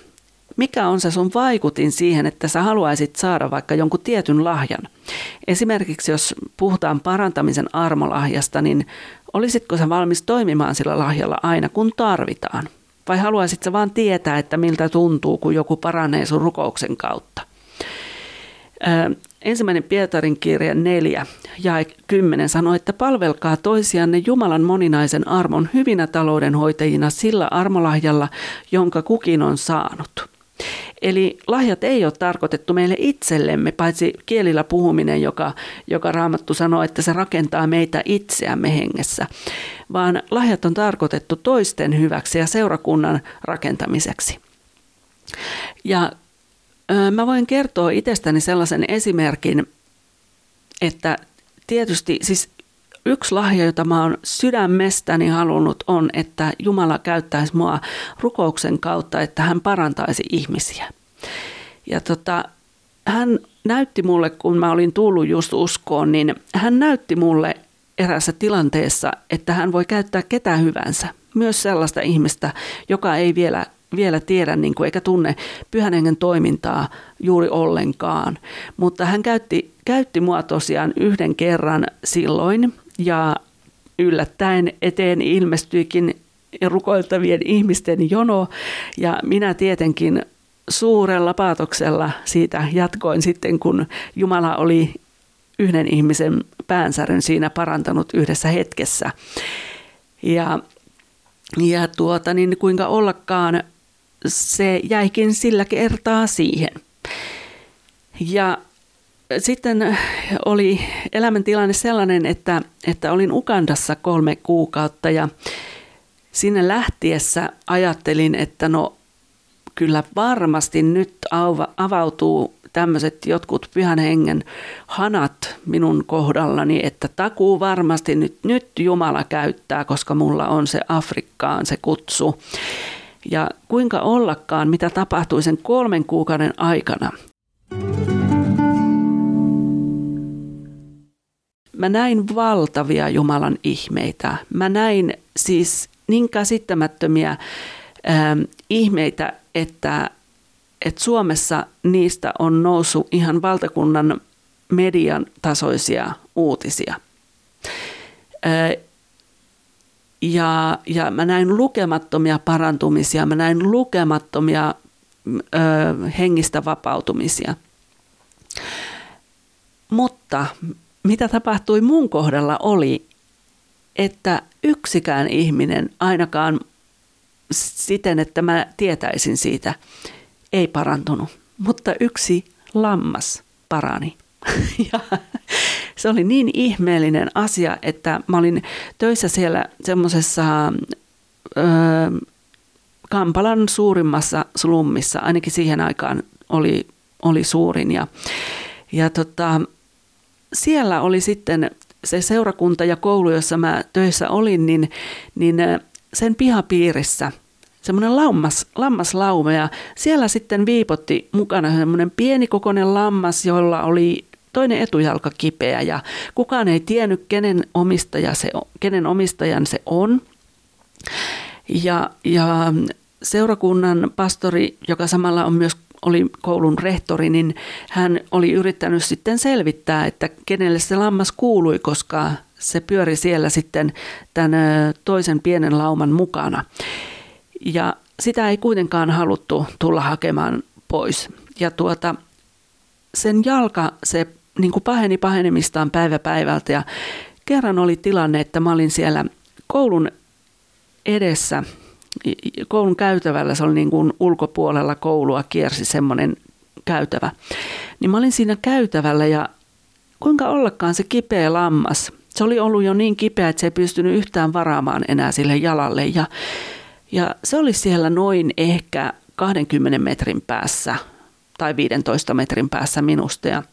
Mikä on se sun vaikutin siihen, että sä haluaisit saada vaikka jonkun tietyn lahjan? Esimerkiksi jos puhutaan parantamisen armolahjasta, niin olisitko sä valmis toimimaan sillä lahjalla aina kun tarvitaan? Vai haluaisit sä vaan tietää, että miltä tuntuu, kun joku paranee sun rukouksen kautta? Ensimmäinen Pietarin kirja 4 ja 10 sanoi, että palvelkaa toisianne Jumalan moninaisen armon hyvinä taloudenhoitajina sillä armolahjalla, jonka kukin on saanut. Eli lahjat ei ole tarkoitettu meille itsellemme, paitsi kielillä puhuminen, joka, joka Raamattu sanoo, että se rakentaa meitä itseämme hengessä, vaan lahjat on tarkoitettu toisten hyväksi ja seurakunnan rakentamiseksi. Ja Mä voin kertoa itsestäni sellaisen esimerkin, että tietysti siis yksi lahja, jota mä oon sydämestäni halunnut on, että Jumala käyttäisi mua rukouksen kautta, että hän parantaisi ihmisiä. Ja tota, hän näytti mulle, kun mä olin tullut just uskoon, niin hän näytti mulle erässä tilanteessa, että hän voi käyttää ketä hyvänsä. Myös sellaista ihmistä, joka ei vielä vielä tiedä niin kuin, eikä tunne pyhän hengen toimintaa juuri ollenkaan. Mutta hän käytti, käytti mua tosiaan yhden kerran silloin ja yllättäen eteen ilmestyikin rukoiltavien ihmisten jono ja minä tietenkin suurella paatoksella siitä jatkoin sitten, kun Jumala oli yhden ihmisen päänsäryn siinä parantanut yhdessä hetkessä. Ja, ja tuota, niin kuinka ollakaan se jäikin sillä kertaa siihen. Ja sitten oli elämäntilanne sellainen, että, että olin Ukandassa kolme kuukautta ja sinne lähtiessä ajattelin, että no kyllä varmasti nyt avautuu tämmöiset jotkut pyhän hengen hanat minun kohdallani, että takuu varmasti nyt, nyt Jumala käyttää, koska mulla on se Afrikkaan se kutsu. Ja kuinka ollakaan, mitä tapahtui sen kolmen kuukauden aikana. Mä näin valtavia Jumalan ihmeitä. Mä näin siis niin käsittämättömiä ähm, ihmeitä, että, että Suomessa niistä on noussut ihan valtakunnan median tasoisia uutisia. Äh, ja, ja mä näin lukemattomia parantumisia, mä näin lukemattomia ö, hengistä vapautumisia. Mutta mitä tapahtui mun kohdalla oli, että yksikään ihminen ainakaan siten, että mä tietäisin siitä, ei parantunut. Mutta yksi lammas parani. <laughs> ja se oli niin ihmeellinen asia, että mä olin töissä siellä semmoisessa Kampalan suurimmassa slummissa, ainakin siihen aikaan oli, oli suurin. Ja, ja tota, siellä oli sitten se seurakunta ja koulu, jossa mä töissä olin, niin, niin sen pihapiirissä semmoinen lammas, lammaslauma ja siellä sitten viipotti mukana semmoinen pienikokoinen lammas, jolla oli toinen etujalka kipeä ja kukaan ei tiennyt, kenen, omistaja se, kenen omistajan se on. Ja, ja seurakunnan pastori, joka samalla on myös oli koulun rehtori, niin hän oli yrittänyt sitten selvittää, että kenelle se lammas kuului, koska se pyöri siellä sitten tämän toisen pienen lauman mukana. Ja sitä ei kuitenkaan haluttu tulla hakemaan pois. Ja tuota, sen jalka, se niin kuin paheni pahenemistaan päivä päivältä. Ja kerran oli tilanne, että mä olin siellä koulun edessä, koulun käytävällä, se oli niin kuin ulkopuolella koulua kiersi semmoinen käytävä. Niin mä olin siinä käytävällä ja kuinka ollakaan se kipeä lammas, se oli ollut jo niin kipeä, että se ei pystynyt yhtään varaamaan enää sille jalalle. Ja, ja se oli siellä noin ehkä 20 metrin päässä tai 15 metrin päässä minusta. Ja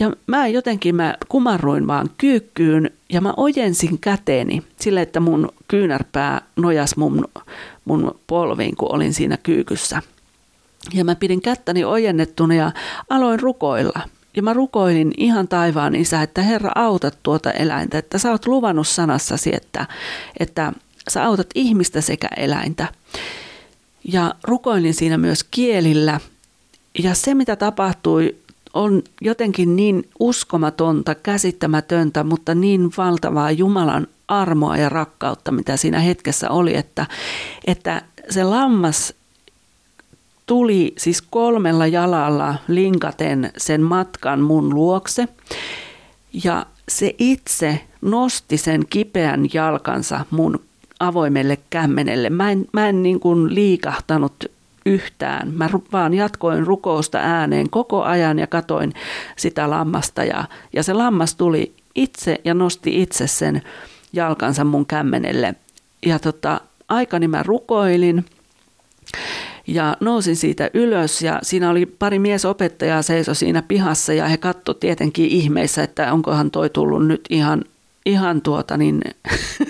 ja mä jotenkin mä kumarruin vaan kyykkyyn ja mä ojensin käteeni sille, että mun kyynärpää nojas mun, mun polviin, kun olin siinä kyykyssä. Ja mä pidin kättäni ojennettuna ja aloin rukoilla. Ja mä rukoilin ihan taivaan isä, että Herra autat tuota eläintä, että sä oot luvannut sanassasi, että, että sä autat ihmistä sekä eläintä. Ja rukoilin siinä myös kielillä. Ja se, mitä tapahtui, on jotenkin niin uskomatonta, käsittämätöntä, mutta niin valtavaa Jumalan armoa ja rakkautta, mitä siinä hetkessä oli, että, että se lammas tuli siis kolmella jalalla linkaten sen matkan mun luokse ja se itse nosti sen kipeän jalkansa mun avoimelle kämmenelle. Mä en, mä en niin kuin liikahtanut yhtään. Mä vaan jatkoin rukousta ääneen koko ajan ja katoin sitä lammasta ja, ja se lammas tuli itse ja nosti itse sen jalkansa mun kämmenelle. Ja tota, aikani mä rukoilin ja nousin siitä ylös ja siinä oli pari miesopettajaa seiso siinä pihassa ja he katto tietenkin ihmeissä, että onkohan toi tullut nyt ihan, ihan tuota niin <laughs>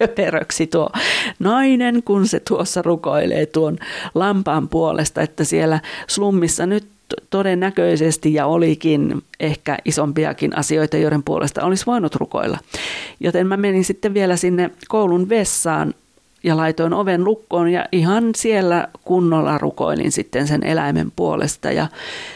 höperöksi tuo nainen, kun se tuossa rukoilee tuon lampaan puolesta, että siellä slummissa nyt todennäköisesti ja olikin ehkä isompiakin asioita, joiden puolesta olisi voinut rukoilla. Joten mä menin sitten vielä sinne koulun vessaan ja laitoin oven lukkoon ja ihan siellä kunnolla rukoilin sitten sen eläimen puolesta. Ja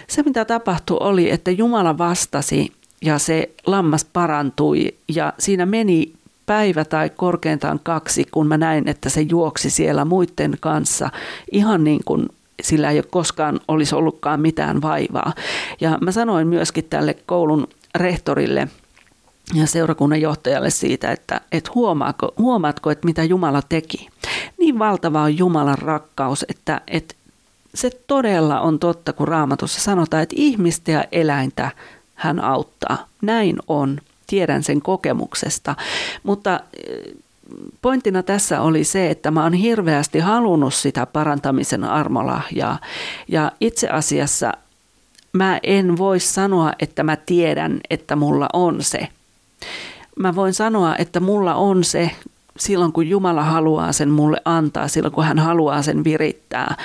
se mitä tapahtui oli, että Jumala vastasi ja se lammas parantui ja siinä meni päivä tai korkeintaan kaksi, kun mä näin, että se juoksi siellä muiden kanssa ihan niin kuin sillä ei ole koskaan olisi ollutkaan mitään vaivaa. Ja mä sanoin myöskin tälle koulun rehtorille ja seurakunnan johtajalle siitä, että, että huomaatko, huomaatko, että mitä Jumala teki. Niin valtava on Jumalan rakkaus, että, että se todella on totta, kun raamatussa sanotaan, että ihmistä ja eläintä hän auttaa. Näin on tiedän sen kokemuksesta. Mutta eh, pointtina tässä oli se, että mä oon hirveästi halunnut sitä parantamisen armolahjaa. Ja itse asiassa mä en voi sanoa, että mä tiedän, että mulla on se. Mä voin sanoa, että mulla on se silloin, kun Jumala haluaa sen mulle antaa, silloin kun hän haluaa sen virittää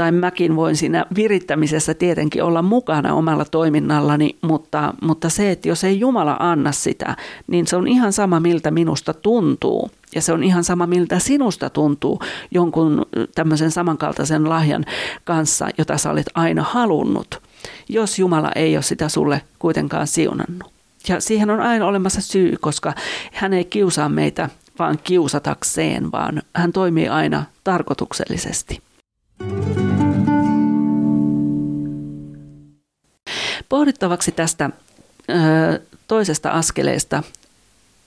tai mäkin voin siinä virittämisessä tietenkin olla mukana omalla toiminnallani, mutta, mutta se, että jos ei Jumala anna sitä, niin se on ihan sama, miltä minusta tuntuu. Ja se on ihan sama, miltä sinusta tuntuu jonkun tämmöisen samankaltaisen lahjan kanssa, jota sä olet aina halunnut, jos Jumala ei ole sitä sulle kuitenkaan siunannut. Ja siihen on aina olemassa syy, koska hän ei kiusaa meitä vaan kiusatakseen, vaan hän toimii aina tarkoituksellisesti. Pohdittavaksi tästä ö, toisesta askeleesta,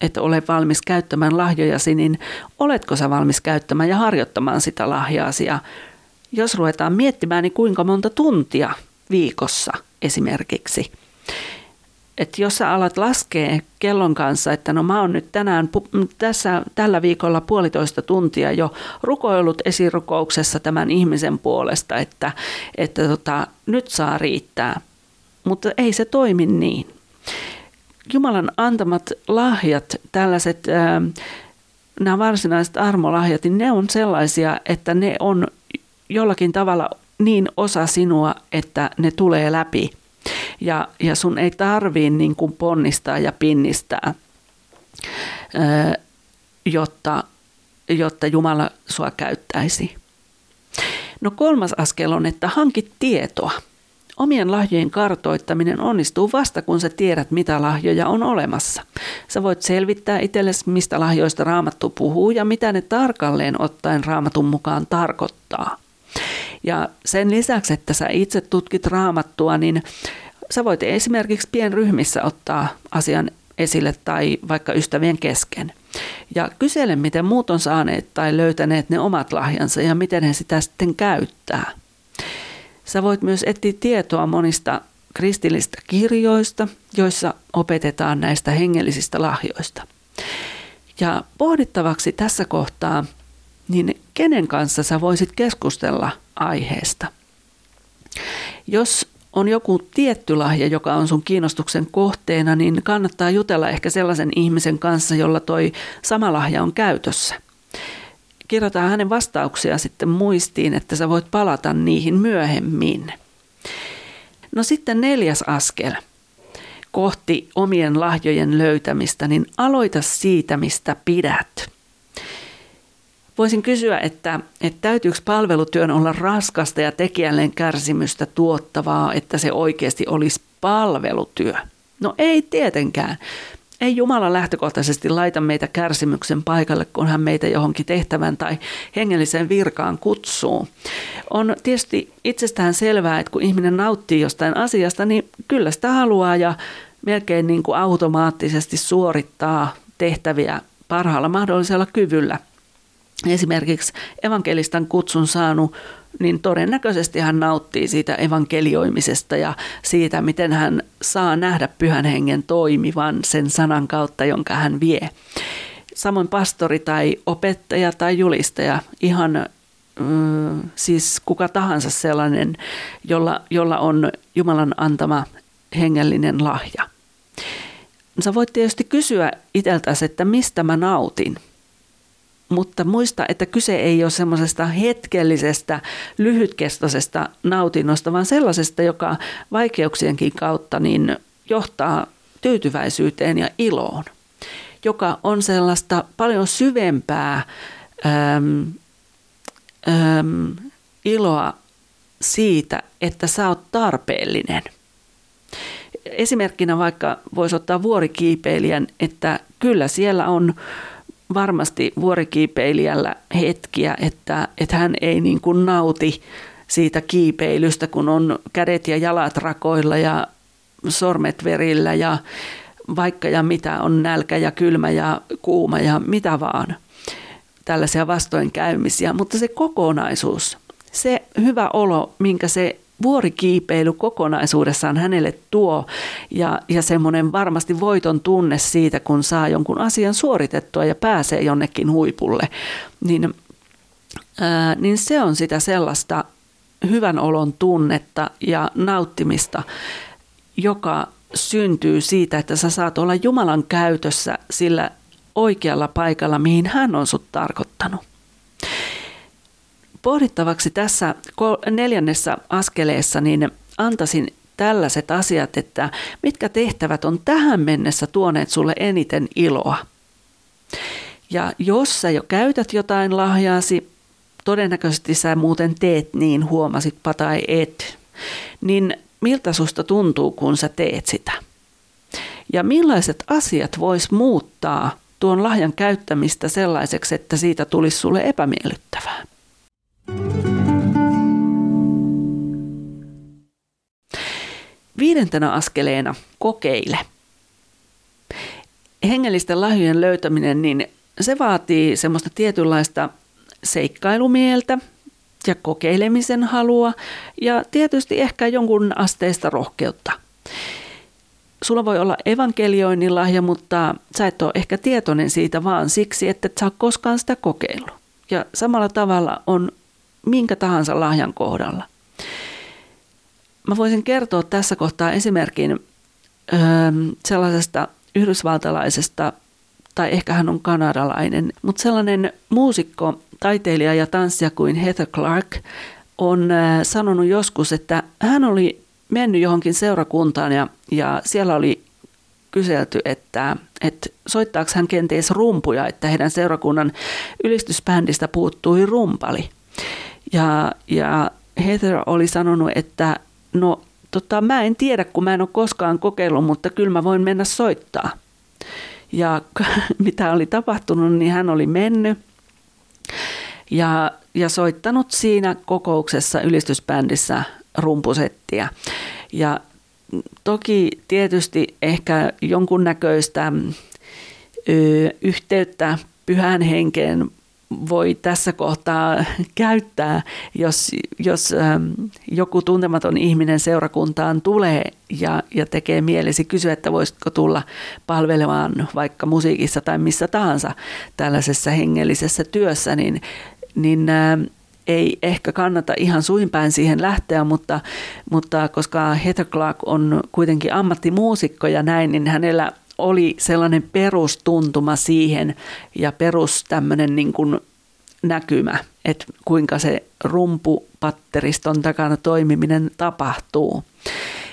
että ole valmis käyttämään lahjojasi, niin oletko sä valmis käyttämään ja harjoittamaan sitä lahjaasi? Ja jos ruvetaan miettimään, niin kuinka monta tuntia viikossa esimerkiksi – että jos sä alat laskea kellon kanssa, että no mä oon nyt tänään tässä, tällä viikolla puolitoista tuntia jo rukoillut esirukouksessa tämän ihmisen puolesta, että, että tota, nyt saa riittää. Mutta ei se toimi niin. Jumalan antamat lahjat, tällaiset nämä varsinaiset armolahjat, niin ne on sellaisia, että ne on jollakin tavalla niin osa sinua, että ne tulee läpi – ja, ja sun ei tarvii niin kuin ponnistaa ja pinnistää, jotta, jotta Jumala sua käyttäisi. No kolmas askel on, että hankit tietoa. Omien lahjojen kartoittaminen onnistuu vasta, kun sä tiedät, mitä lahjoja on olemassa. Sä voit selvittää itsellesi, mistä lahjoista raamattu puhuu ja mitä ne tarkalleen ottaen raamatun mukaan tarkoittaa. Ja sen lisäksi, että sä itse tutkit raamattua, niin sä voit esimerkiksi pienryhmissä ottaa asian esille tai vaikka ystävien kesken. Ja kysele, miten muut on saaneet tai löytäneet ne omat lahjansa ja miten he sitä sitten käyttää. Sä voit myös etsiä tietoa monista kristillistä kirjoista, joissa opetetaan näistä hengellisistä lahjoista. Ja pohdittavaksi tässä kohtaa, niin kenen kanssa sä voisit keskustella aiheesta? Jos on joku tietty lahja, joka on sun kiinnostuksen kohteena, niin kannattaa jutella ehkä sellaisen ihmisen kanssa, jolla toi sama lahja on käytössä. Kirjoitetaan hänen vastauksia sitten muistiin, että sä voit palata niihin myöhemmin. No sitten neljäs askel kohti omien lahjojen löytämistä, niin aloita siitä, mistä pidät. Voisin kysyä, että, että täytyykö palvelutyön olla raskasta ja tekijälleen kärsimystä tuottavaa, että se oikeasti olisi palvelutyö? No ei tietenkään. Ei Jumala lähtökohtaisesti laita meitä kärsimyksen paikalle, kun hän meitä johonkin tehtävän tai hengelliseen virkaan kutsuu. On tietysti itsestään selvää, että kun ihminen nauttii jostain asiasta, niin kyllä sitä haluaa ja melkein niin kuin automaattisesti suorittaa tehtäviä parhaalla mahdollisella kyvyllä – esimerkiksi evankelistan kutsun saanut, niin todennäköisesti hän nauttii siitä evankelioimisesta ja siitä, miten hän saa nähdä pyhän hengen toimivan sen sanan kautta, jonka hän vie. Samoin pastori tai opettaja tai julistaja, ihan mm, siis kuka tahansa sellainen, jolla, jolla on Jumalan antama hengellinen lahja. Sä voit tietysti kysyä itseltäsi, että mistä mä nautin – mutta muista, että kyse ei ole semmoisesta hetkellisestä, lyhytkestoisesta nautinnosta, vaan sellaisesta, joka vaikeuksienkin kautta niin johtaa tyytyväisyyteen ja iloon, joka on sellaista paljon syvempää äm, äm, iloa siitä, että sä oot tarpeellinen. Esimerkkinä vaikka voisi ottaa vuorikiipeilijän, että kyllä siellä on varmasti vuorikiipeilijällä hetkiä, että, että hän ei niin kuin nauti siitä kiipeilystä, kun on kädet ja jalat rakoilla ja sormet verillä ja vaikka ja mitä on nälkä ja kylmä ja kuuma ja mitä vaan. Tällaisia vastoinkäymisiä, mutta se kokonaisuus, se hyvä olo, minkä se vuorikiipeily kokonaisuudessaan hänelle tuo. Ja, ja semmoinen varmasti voiton tunne siitä, kun saa jonkun asian suoritettua ja pääsee jonnekin huipulle, niin, ää, niin se on sitä sellaista hyvän olon tunnetta ja nauttimista, joka syntyy siitä, että sä saat olla Jumalan käytössä sillä oikealla paikalla, mihin hän on sut tarkoittanut pohdittavaksi tässä neljännessä askeleessa, niin antaisin tällaiset asiat, että mitkä tehtävät on tähän mennessä tuoneet sulle eniten iloa. Ja jos sä jo käytät jotain lahjaasi, todennäköisesti sä muuten teet niin, huomasitpa tai et, niin miltä susta tuntuu, kun sä teet sitä? Ja millaiset asiat vois muuttaa tuon lahjan käyttämistä sellaiseksi, että siitä tulisi sulle epämiellyttävää? Viidentenä askeleena kokeile. Hengellisten lahjojen löytäminen, niin se vaatii semmoista tietynlaista seikkailumieltä ja kokeilemisen halua ja tietysti ehkä jonkun asteista rohkeutta. Sulla voi olla evankelioinnin lahja, mutta sä et ole ehkä tietoinen siitä vaan siksi, että et sä koskaan sitä kokeillut. Ja samalla tavalla on minkä tahansa lahjan kohdalla. Mä voisin kertoa tässä kohtaa esimerkin öö, sellaisesta yhdysvaltalaisesta, tai ehkä hän on kanadalainen, mutta sellainen muusikko, taiteilija ja tanssija kuin Heather Clark on sanonut joskus, että hän oli mennyt johonkin seurakuntaan ja, ja siellä oli kyselty, että, että soittaako hän kenties rumpuja, että heidän seurakunnan ylistysbändistä puuttui rumpali. Ja, ja Heather oli sanonut, että no tota, mä en tiedä, kun mä en ole koskaan kokeillut, mutta kyllä mä voin mennä soittaa. Ja <laughs> mitä oli tapahtunut, niin hän oli mennyt ja, ja soittanut siinä kokouksessa ylistysbändissä rumpusettiä. Ja toki tietysti ehkä jonkunnäköistä ö, yhteyttä pyhän henkeen voi tässä kohtaa käyttää, jos, jos ähm, joku tuntematon ihminen seurakuntaan tulee ja, ja tekee mielesi kysyä, että voisitko tulla palvelemaan vaikka musiikissa tai missä tahansa tällaisessa hengellisessä työssä, niin, niin äh, ei ehkä kannata ihan suinpäin siihen lähteä, mutta, mutta koska Heather Clark on kuitenkin ammattimuusikko ja näin, niin hänellä oli sellainen perustuntuma siihen ja perus tämmöinen niin kuin näkymä, että kuinka se rumpupatteriston takana toimiminen tapahtuu.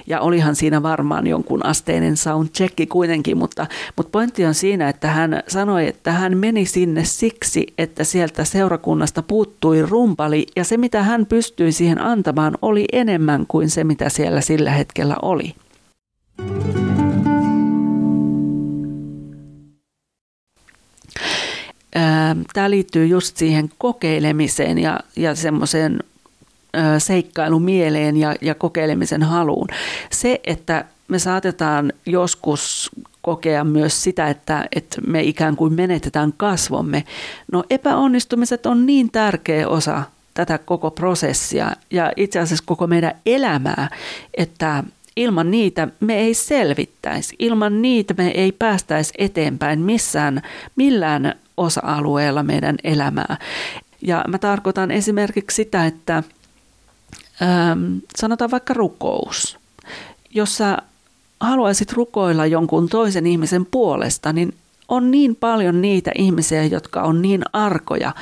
Ja olihan siinä varmaan jonkun asteinen soundchecki kuitenkin, mutta, mutta pointti on siinä, että hän sanoi, että hän meni sinne siksi, että sieltä seurakunnasta puuttui rumpali ja se mitä hän pystyi siihen antamaan oli enemmän kuin se mitä siellä sillä hetkellä oli. Tämä liittyy just siihen kokeilemiseen ja, ja semmoiseen seikkailumieleen ja, ja kokeilemisen haluun. Se, että me saatetaan joskus kokea myös sitä, että, että me ikään kuin menetetään kasvomme. No epäonnistumiset on niin tärkeä osa tätä koko prosessia ja itse asiassa koko meidän elämää, että ilman niitä me ei selvittäisi. Ilman niitä me ei päästäisi eteenpäin missään, millään osa-alueella meidän elämää. Ja mä tarkoitan esimerkiksi sitä, että ähm, sanotaan vaikka rukous. Jos sä haluaisit rukoilla jonkun toisen ihmisen puolesta, niin on niin paljon niitä ihmisiä, jotka on niin arkoja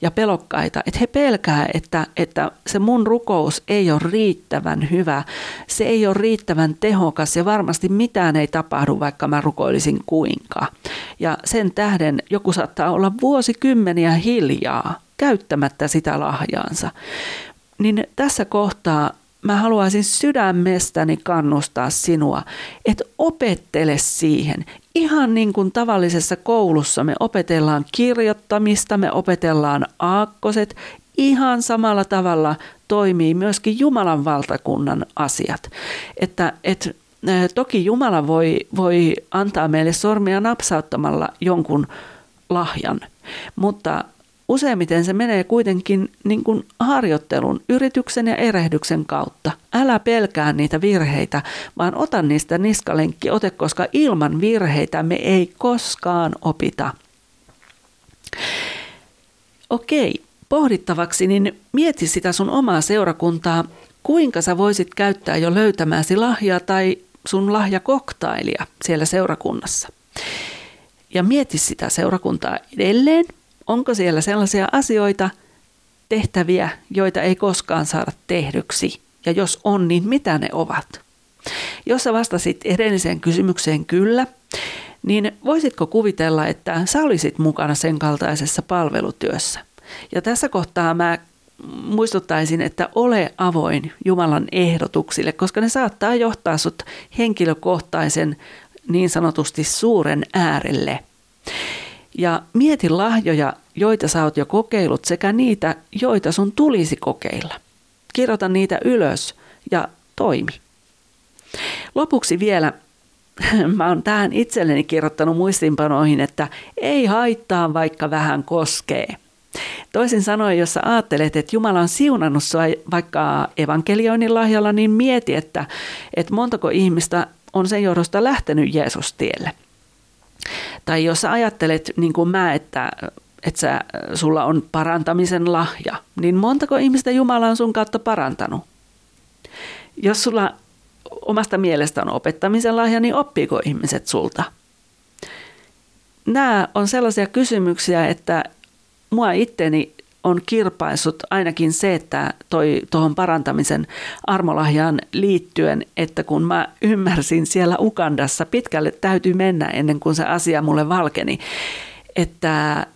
ja pelokkaita, että he pelkää, että, että se mun rukous ei ole riittävän hyvä, se ei ole riittävän tehokas ja varmasti mitään ei tapahdu, vaikka mä rukoilisin kuinka. Ja sen tähden joku saattaa olla vuosikymmeniä hiljaa käyttämättä sitä lahjaansa. Niin tässä kohtaa mä haluaisin sydämestäni kannustaa sinua, että opettele siihen. Ihan niin kuin tavallisessa koulussa me opetellaan kirjoittamista, me opetellaan aakkoset, ihan samalla tavalla toimii myöskin Jumalan valtakunnan asiat. Että, että toki Jumala voi, voi antaa meille sormia napsauttamalla jonkun lahjan, mutta Useimmiten se menee kuitenkin niin kuin harjoittelun, yrityksen ja erehdyksen kautta. Älä pelkää niitä virheitä, vaan ota niistä niskalenkki ote, koska ilman virheitä me ei koskaan opita. Okei, pohdittavaksi, niin mieti sitä sun omaa seurakuntaa, kuinka sä voisit käyttää jo löytämääsi lahjaa tai sun lahjakoktailia siellä seurakunnassa. Ja mieti sitä seurakuntaa edelleen – Onko siellä sellaisia asioita, tehtäviä, joita ei koskaan saada tehdyksi? Ja jos on, niin mitä ne ovat? Jos sä vastasit edelliseen kysymykseen kyllä, niin voisitko kuvitella, että sä olisit mukana sen kaltaisessa palvelutyössä? Ja tässä kohtaa mä muistuttaisin, että ole avoin Jumalan ehdotuksille, koska ne saattaa johtaa sut henkilökohtaisen niin sanotusti suuren äärelle. Ja mieti lahjoja, joita sä oot jo kokeillut sekä niitä, joita sun tulisi kokeilla. Kirjoita niitä ylös ja toimi. Lopuksi vielä, <laughs> mä oon tähän itselleni kirjoittanut muistinpanoihin, että ei haittaa vaikka vähän koskee. Toisin sanoen, jos sä ajattelet, että Jumala on siunannut sua vaikka evankelioinnin lahjalla, niin mieti, että, että montako ihmistä on sen johdosta lähtenyt Jeesus tielle. Tai jos sä ajattelet niin kuin mä, että, että sä, sulla on parantamisen lahja, niin montako ihmistä Jumala on sun kautta parantanut? Jos sulla omasta mielestä on opettamisen lahja, niin oppiiko ihmiset sulta? Nämä on sellaisia kysymyksiä, että mua itteni on kirpaissut ainakin se, että toi tuohon parantamisen armolahjaan liittyen, että kun mä ymmärsin siellä Ukandassa, pitkälle täytyy mennä ennen kuin se asia mulle valkeni, että,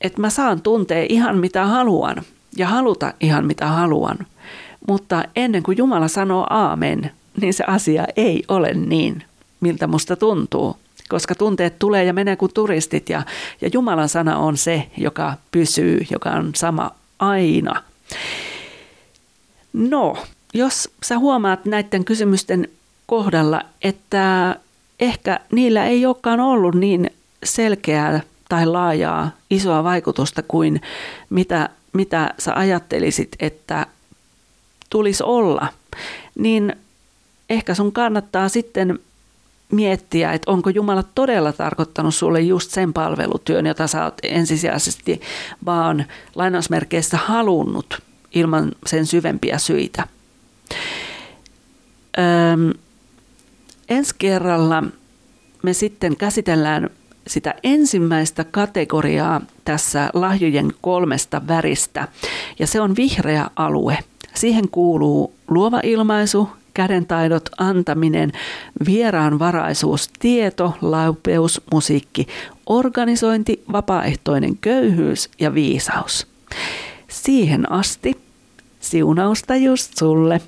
että mä saan tuntea ihan mitä haluan ja haluta ihan mitä haluan, Mutta ennen kuin Jumala sanoo aamen, niin se asia ei ole niin, miltä musta tuntuu. Koska tunteet tulee ja menee kuin turistit ja, ja Jumalan sana on se, joka pysyy, joka on sama aina. No, jos sä huomaat näiden kysymysten kohdalla, että ehkä niillä ei olekaan ollut niin selkeää tai laajaa isoa vaikutusta kuin mitä, mitä sä ajattelisit, että tulisi olla, niin ehkä sun kannattaa sitten miettiä, että onko Jumala todella tarkoittanut sulle just sen palvelutyön, jota sä oot ensisijaisesti vaan lainausmerkeissä halunnut ilman sen syvempiä syitä. Öm, ensi kerralla me sitten käsitellään sitä ensimmäistä kategoriaa tässä lahjojen kolmesta väristä, ja se on vihreä alue. Siihen kuuluu luova ilmaisu, kädentaidot, antaminen, vieraanvaraisuus, tieto, laupeus, musiikki, organisointi, vapaaehtoinen köyhyys ja viisaus. Siihen asti siunausta just sulle.